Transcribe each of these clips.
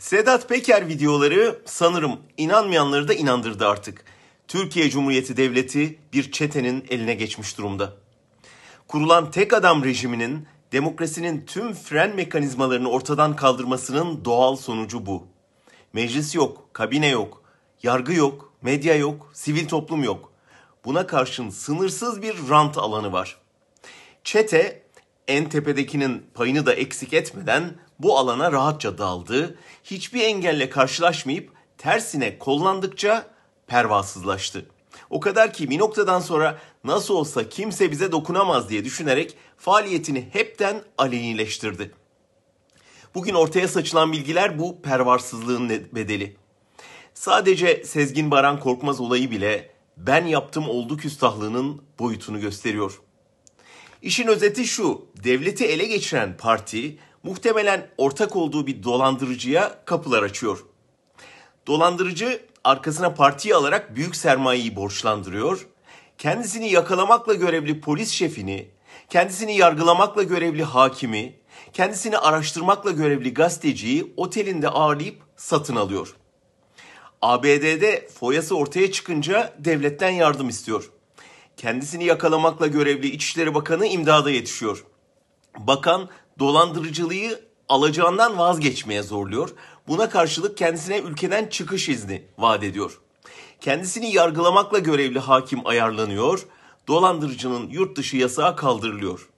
Sedat Peker videoları sanırım inanmayanları da inandırdı artık. Türkiye Cumhuriyeti Devleti bir çetenin eline geçmiş durumda. Kurulan tek adam rejiminin demokrasinin tüm fren mekanizmalarını ortadan kaldırmasının doğal sonucu bu. Meclis yok, kabine yok, yargı yok, medya yok, sivil toplum yok. Buna karşın sınırsız bir rant alanı var. Çete en tepedekinin payını da eksik etmeden bu alana rahatça daldı. Hiçbir engelle karşılaşmayıp tersine kollandıkça pervasızlaştı. O kadar ki bir noktadan sonra nasıl olsa kimse bize dokunamaz diye düşünerek faaliyetini hepten alenileştirdi. Bugün ortaya saçılan bilgiler bu pervarsızlığın bedeli. Sadece Sezgin Baran Korkmaz olayı bile ben yaptım oldu küstahlığının boyutunu gösteriyor. İşin özeti şu, devleti ele geçiren parti muhtemelen ortak olduğu bir dolandırıcıya kapılar açıyor. Dolandırıcı arkasına partiyi alarak büyük sermayeyi borçlandırıyor. Kendisini yakalamakla görevli polis şefini, kendisini yargılamakla görevli hakimi, kendisini araştırmakla görevli gazeteciyi otelinde ağırlayıp satın alıyor. ABD'de foyası ortaya çıkınca devletten yardım istiyor. Kendisini yakalamakla görevli İçişleri Bakanı imdada yetişiyor. Bakan dolandırıcılığı alacağından vazgeçmeye zorluyor. Buna karşılık kendisine ülkeden çıkış izni vaat ediyor. Kendisini yargılamakla görevli hakim ayarlanıyor. Dolandırıcının yurt dışı yasağı kaldırılıyor.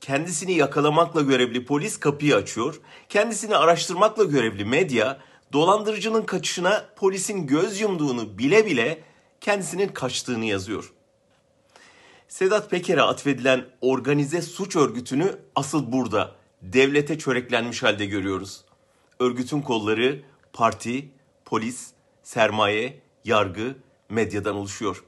Kendisini yakalamakla görevli polis kapıyı açıyor. Kendisini araştırmakla görevli medya dolandırıcının kaçışına polisin göz yumduğunu bile bile kendisinin kaçtığını yazıyor. Sedat Peker'e atfedilen organize suç örgütünü asıl burada devlete çöreklenmiş halde görüyoruz. Örgütün kolları parti, polis, sermaye, yargı, medyadan oluşuyor.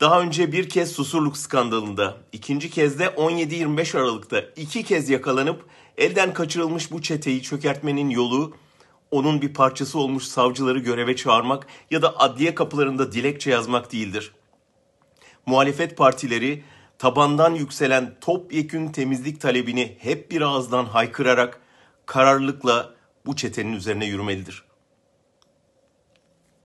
Daha önce bir kez Susurluk skandalında, ikinci kez de 17-25 Aralık'ta iki kez yakalanıp elden kaçırılmış bu çeteyi çökertmenin yolu onun bir parçası olmuş savcıları göreve çağırmak ya da adliye kapılarında dilekçe yazmak değildir. Muhalefet partileri tabandan yükselen topyekün temizlik talebini hep bir ağızdan haykırarak kararlılıkla bu çetenin üzerine yürümelidir.